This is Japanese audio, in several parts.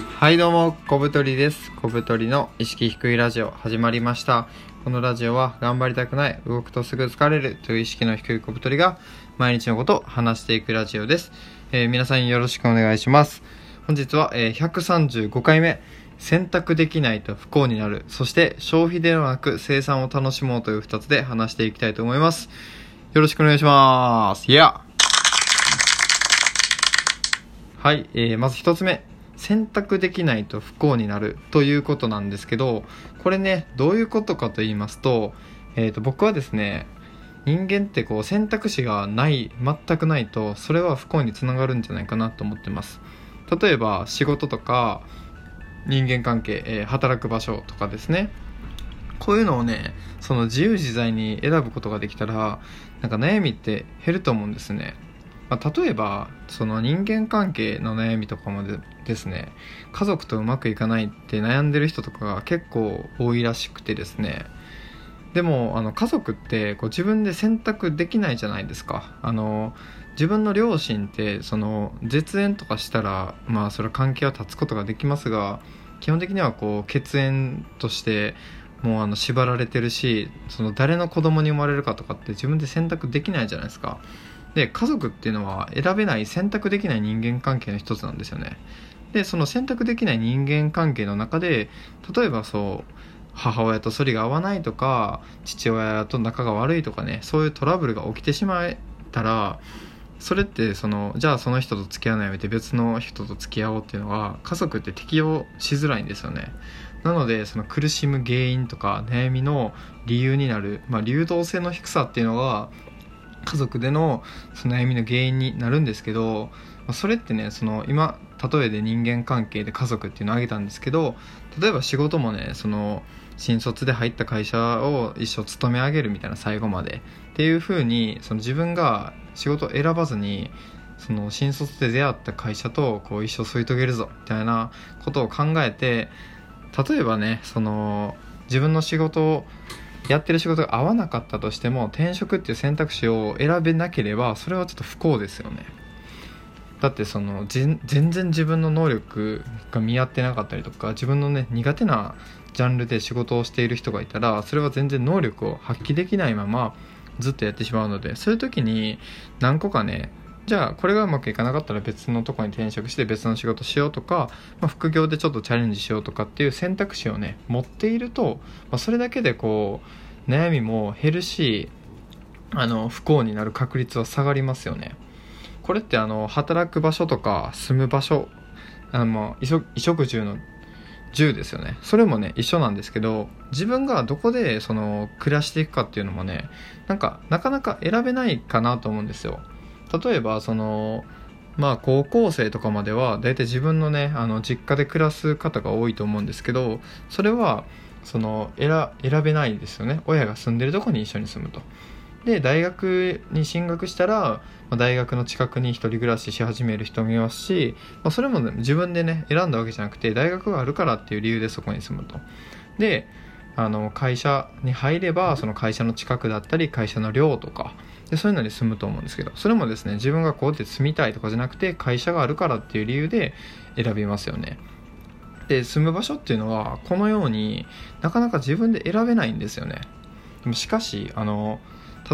はいどうも、小太りです。小太りの意識低いラジオ始まりました。このラジオは頑張りたくない、動くとすぐ疲れるという意識の低い小太りが毎日のことを話していくラジオです。えー皆さんよろしくお願いします。本日は、えー135回目、選択できないと不幸になる、そして消費ではなく生産を楽しもうという2つで話していきたいと思います。よろしくお願いします。いやはい、えーまず一つ目選択できないと不幸になるということなんですけどこれねどういうことかと言いますと,、えーと僕はですね人間ってこう選択肢がない全くないとそれは不幸につながるんじゃないかなと思ってます。例えば仕事とか人間関係、えー働く場所とかですね。こういうのをねその自由自在に選ぶことができたらなんか悩みって減ると思うんですね。まあ、例えばその人間関係の悩みとかもでですね家族とうまくいかないって悩んでる人とかが結構多いらしくてですね。でもあの家族ってこう自分で選択できないじゃないですか。あの自分の両親ってその絶縁とかしたらまあそれは関係は断つことができますが基本的にはこう血縁としてもうあの縛られてるしその誰の子供に生まれるかとかって自分で選択できないじゃないですか。で家族っていうのは選べない選択できない人間関係の一つなんですよね。でその選択できない人間関係の中で例えばそう母親と反りが合わないとか父親と仲が悪いとかねそういうトラブルが起きてしまえたらそれってそのじゃあその人と付き合うのやめて別の人と付き合おうっていうのは家族って適用しづらいんですよね。なのでその苦しむ原因とか悩みの理由になる、まあ、流動性の低さっていうのが家族でのその悩みの原因になるんですけどそれってねその今例えで人間関係で家族っていうのを挙げたんですけど例えば仕事もねその新卒で入った会社を一生勤め上げるみたいな最後までっていう風にその自分が仕事を選ばずにその新卒で出会った会社とこう一生添い遂げるぞみたいなことを考えて例えばねその自分の仕事をやってる仕事が合わなかったとしても転職っていう選択肢を選べなければそれはちょっと不幸ですよね。だってその全然自分の能力が見合ってなかったりとか自分のね苦手なジャンルで仕事をしている人がいたらそれは全然能力を発揮できないままずっとやってしまうのでそういう時に何個かねじゃあこれがうまくいかなかったら別のとこに転職して別の仕事しようとか、まあ、副業でちょっとチャレンジしようとかっていう選択肢をね持っていると、まあ、それだけでこう悩みも減るしあの不幸になる確率は下がりますよね。これってあの働く場所とか住む場所あの衣食衣食住の住ですよね。それもね一緒なんですけど自分がどこでその暮らしていくかっていうのもねなんかなかなか選べないかなと思うんですよ。例えばそのまあ高校生とかまでは大体自分のねあの実家で暮らす方が多いと思うんですけどそれはその選選べないですよね。親が住んでるとこに一緒に住むと。で大学に進学したら、ま大学の近くに一人暮らしし始める人もいますし、まあ、それも、自分でね選んだわけじゃなくて大学があるからっていう理由でそこに住むと。であの会社に入ればその会社の近くだったり会社の寮とかでそういうのに住むと思うんですけどそれもですね自分がこうやって住みたいとかじゃなくて会社があるからっていう理由で選びますよね。で住む場所っていうのはこのようになかなか自分で選べないんですよね。でもしかしあの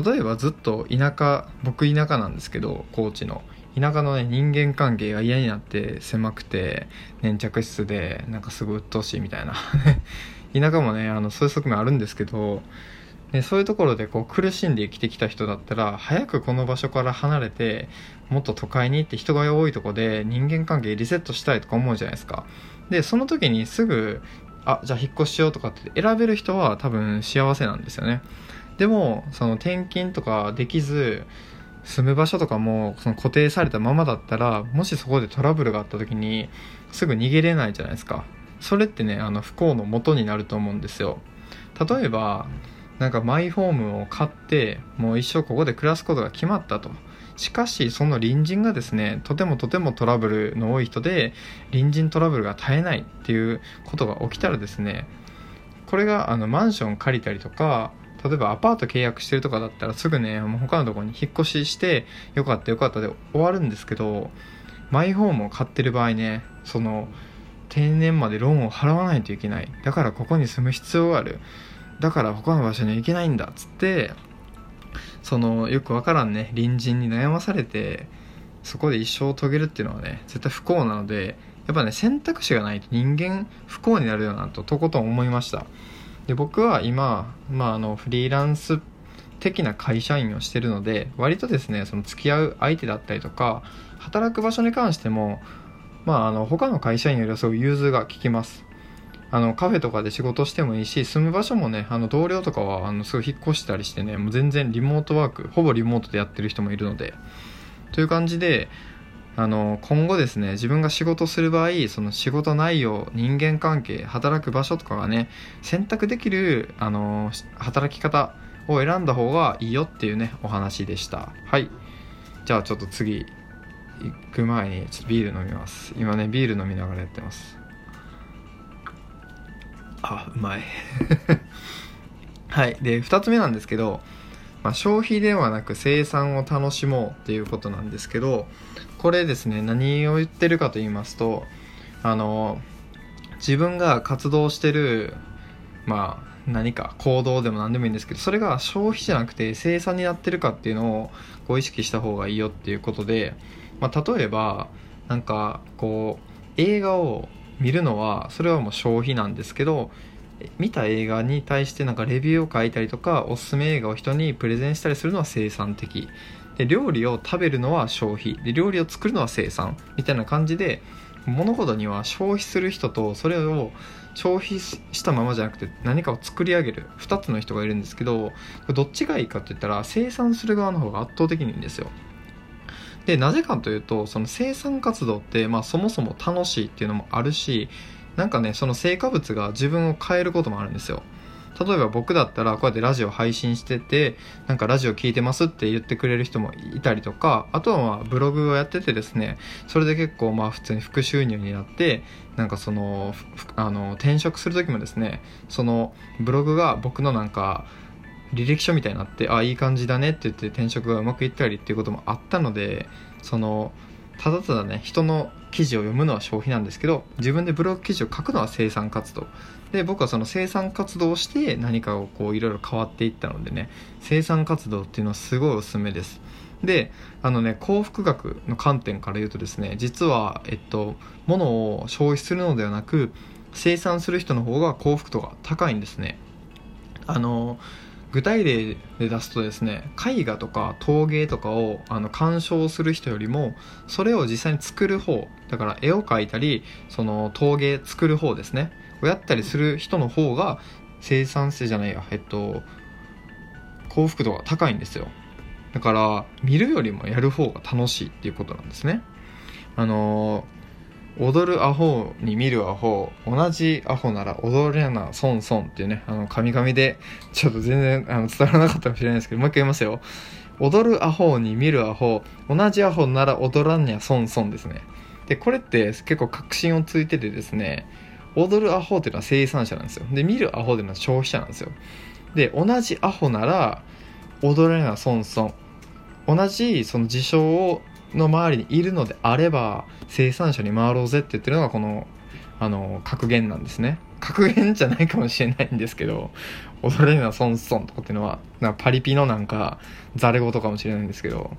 例えばずっと田舎僕田舎なんですけど高知の。田舎のね人間関係が嫌になって狭くて粘着質でなんかすごい鬱陶しいみたいな。田舎もねあのそういう側面あるんですけどでそういうところでこう苦しんで生きてきた人だったら早くこの場所から離れてもっと都会に行って人が多いとこで人間関係リセットしたいとか思うじゃないですか。でその時にすぐあじゃあ引っ越ししようとかって選べる人は多分幸せなんですよね。でもその転勤とかできず住む場所とかもその固定されたままだったらもしそこでトラブルがあった時にすぐ逃げれないじゃないですか。それってねあの不幸の元になると思うんですよ。例えばなんかマイホームを買ってもう一生ここで暮らすことが決まったと。しかしその隣人がですねとてもとてもトラブルの多い人で隣人トラブルが絶えないっていうことが起きたらですねこれがあのマンション借りたりとか例えばアパート契約してるとかだったらすぐねもう他のところに引っ越ししてよかったよかったで終わるんですけどマイホームを買ってる場合ねその定年までローンを払わないといけない。だからここに住む必要がある。だから他の場所に行けないんだっつってそのよくわからんね隣人に悩まされてそこで一生を遂げるっていうのはね絶対不幸なのでやっぱね選択肢がないと人間不幸になるよなととことん思いました。で僕は今、まあ、あのフリーランス的な会社員をしてるので割とですねその付き合う相手だったりとか働く場所に関してもまああの他の会社員よりはすごい融通が利きます。あのカフェとかで仕事してもいいし住む場所もねあの同僚とかはあのすごい引っ越したりしてねもう全然リモートワークほぼリモートでやってる人もいるのでという感じであの今後ですね自分が仕事する場合その仕事内容人間関係働く場所とかがね選択できるあの働き方を選んだ方がいいよっていうねお話でした。はい。じゃあちょっと次行く前にちょっとビール飲みます。今ねビール飲みながらやってます。あうまい。はい。で2つ目なんですけど、まあ、消費ではなく生産を楽しもうっていうことなんですけどこれですね何を言ってるかと言いますとあの自分が活動してるまあ何か行動でも何でもいいんですけどそれが消費じゃなくて生産になってるかっていうのをこう意識した方がいいよっていうことで、まあ、例えばなんかこう映画を見るのはそれはもう消費なんですけど見た映画に対してなんかレビューを書いたりとかおすすめ映画を人にプレゼンしたりするのは生産的。で料理を食べるのは消費。で料理を作るのは生産。みたいな感じで物事には消費する人とそれを消費したままじゃなくて何かを作り上げる2つの人がいるんですけどどっちがいいかって言ったら生産する側の方が圧倒的にいいんですよ。でなぜかというとその生産活動って、まあ、そもそも楽しいっていうのもあるしなんかねその成果物が自分を変えることもあるんですよ。例えば僕だったらこうやってラジオ配信しててなんかラジオ聞いてますって言ってくれる人もいたりとかあとはまあブログをやっててですねそれで結構まあ普通に副収入になってなんかそのあの転職する時もですねそのブログが僕のなんか履歴書みたいになってあいい感じだねって言って転職がうまくいったりっていうこともあったのでそのただただね人の記事を読むのは消費なんですけど自分でブログ記事を書くのは生産活動。で僕はその生産活動をして何かをこういろいろ変わっていったのでね生産活動っていうのはすごいおすすめです。であのね幸福学の観点から言うとですね実はえっと物を消費するのではなく生産する人の方が幸福度が高いんですね。あの具体例で出すとですね絵画とか陶芸とかをあの鑑賞する人よりもそれを実際に作る方だから絵を描いたりその陶芸作る方ですねをやったりする人の方が生産性じゃないやえっと幸福度が高いんですよ。だから見るよりもやる方が楽しいっていうことなんですね。あの踊るアホに見るアホ同じアホなら踊れな損損っていうねあの神々でちょっと全然あの伝わらなかったかもしれないですけどもう一回言いますよ。踊るアホに見るアホ同じアホなら踊らんにゃ損損ですね。でこれって結構確信をついててですね踊るアホっていうのは生産者なんですよ。で見るアホっていうのは消費者なんですよ。で同じアホなら踊れな損損同じその事象をの周りにいるのであれば生産者に回ろうぜって言ってるのがこのあの格言なんですね。格言じゃないかもしれないんですけど踊れるのは損損とかっていうのはなパリピのなんかざれ言かもしれないんですけど、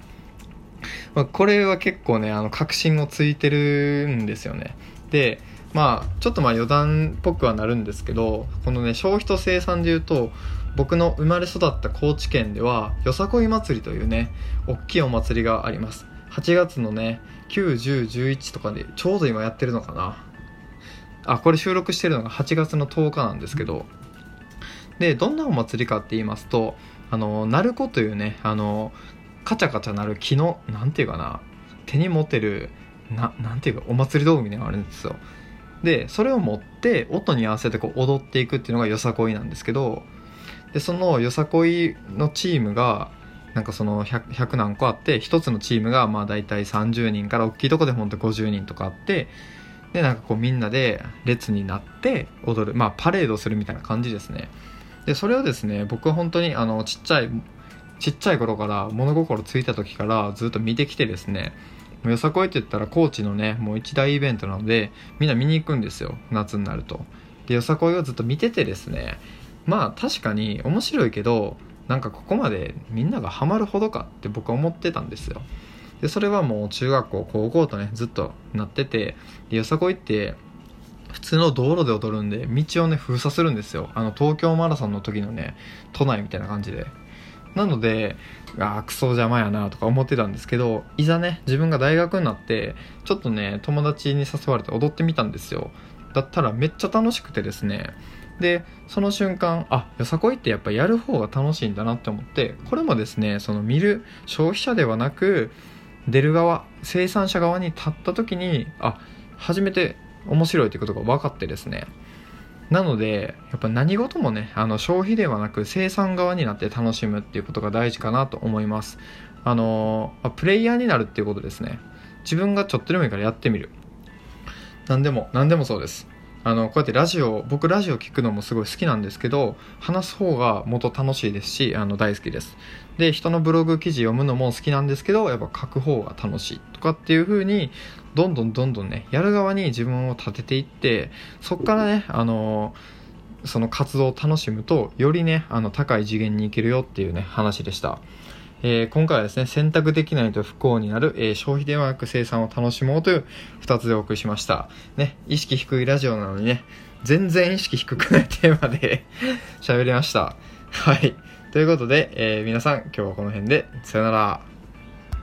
まあ、これは結構ねあの確信をついてるんですよね。でまあちょっとまあ余談っぽくはなるんですけどこのね消費と生産で言うと僕の生まれ育った高知県ではよさこい祭りというね大きいお祭りがあります。8月のね91011とかでちょうど今やってるのかな。あこれ収録してるのが8月の10日なんですけど。でどんなお祭りかって言いますとあの鳴子というねあのカチャカチャ鳴る木のなんていうかな手に持てるななんていうかお祭り道具みたいなのがあるんですよ。でそれを持って音に合わせてこう踊っていくっていうのがよさこいなんですけどでそのよさこいのチームがなんかその 100, 100何個あって1つのチームがまあ大体30人から大きいとこでほんと50人とかあってでなんかこうみんなで列になって踊るまあパレードするみたいな感じですね。でそれをですね僕は本当にあのちっちゃいちっちゃい頃から物心ついた時からずっと見てきてですねよさこいって言ったら高知のねもう一大イベントなのでみんな見に行くんですよ夏になると。でよさこいをずっと見ててですねまあ確かに面白いけどなんかここまでみんながハマるほどかって僕は思ってたんですよ。でそれはもう中学校高校とねずっとなっててでよさこいって普通の道路で踊るんで道をね封鎖するんですよ。あの東京マラソンの時のね都内みたいな感じで。なのでああクソ邪魔やなとか思ってたんですけどいざね自分が大学になってちょっとね友達に誘われて踊ってみたんですよ。だったらめっちゃ楽しくてですねでその瞬間あよさこいってやっぱやる方が楽しいんだなって思ってこれもですねその見る消費者ではなく出る側生産者側に立った時にあ初めて面白いってことが分かってですね。なのでやっぱ何事もねあの消費ではなく生産側になって楽しむっていうことが大事かなと思います。あのプレイヤーになるっていうことですね。自分がちょっとでもいいからやってみる。何でも何でもそうです。あのこうやってラジオ僕ラジオ聞くのもすごい好きなんですけど話す方が元楽しいですしあの大好きです。で人のブログ記事読むのも好きなんですけどやっぱ書く方が楽しいとかっていう風にどんどんどんどんねやる側に自分を立てていってそっからねあのその活動を楽しむとよりねあの高い次元に行けるよっていうね話でした。えー、今回はですね、選択できないと不幸になる、えー、消費ではなく生産を楽しもうという二つでお送りしました。ね、意識低いラジオなのにね、全然意識低くないテーマで 喋りました。はい。ということで、えー、皆さん今日はこの辺で、さよなら。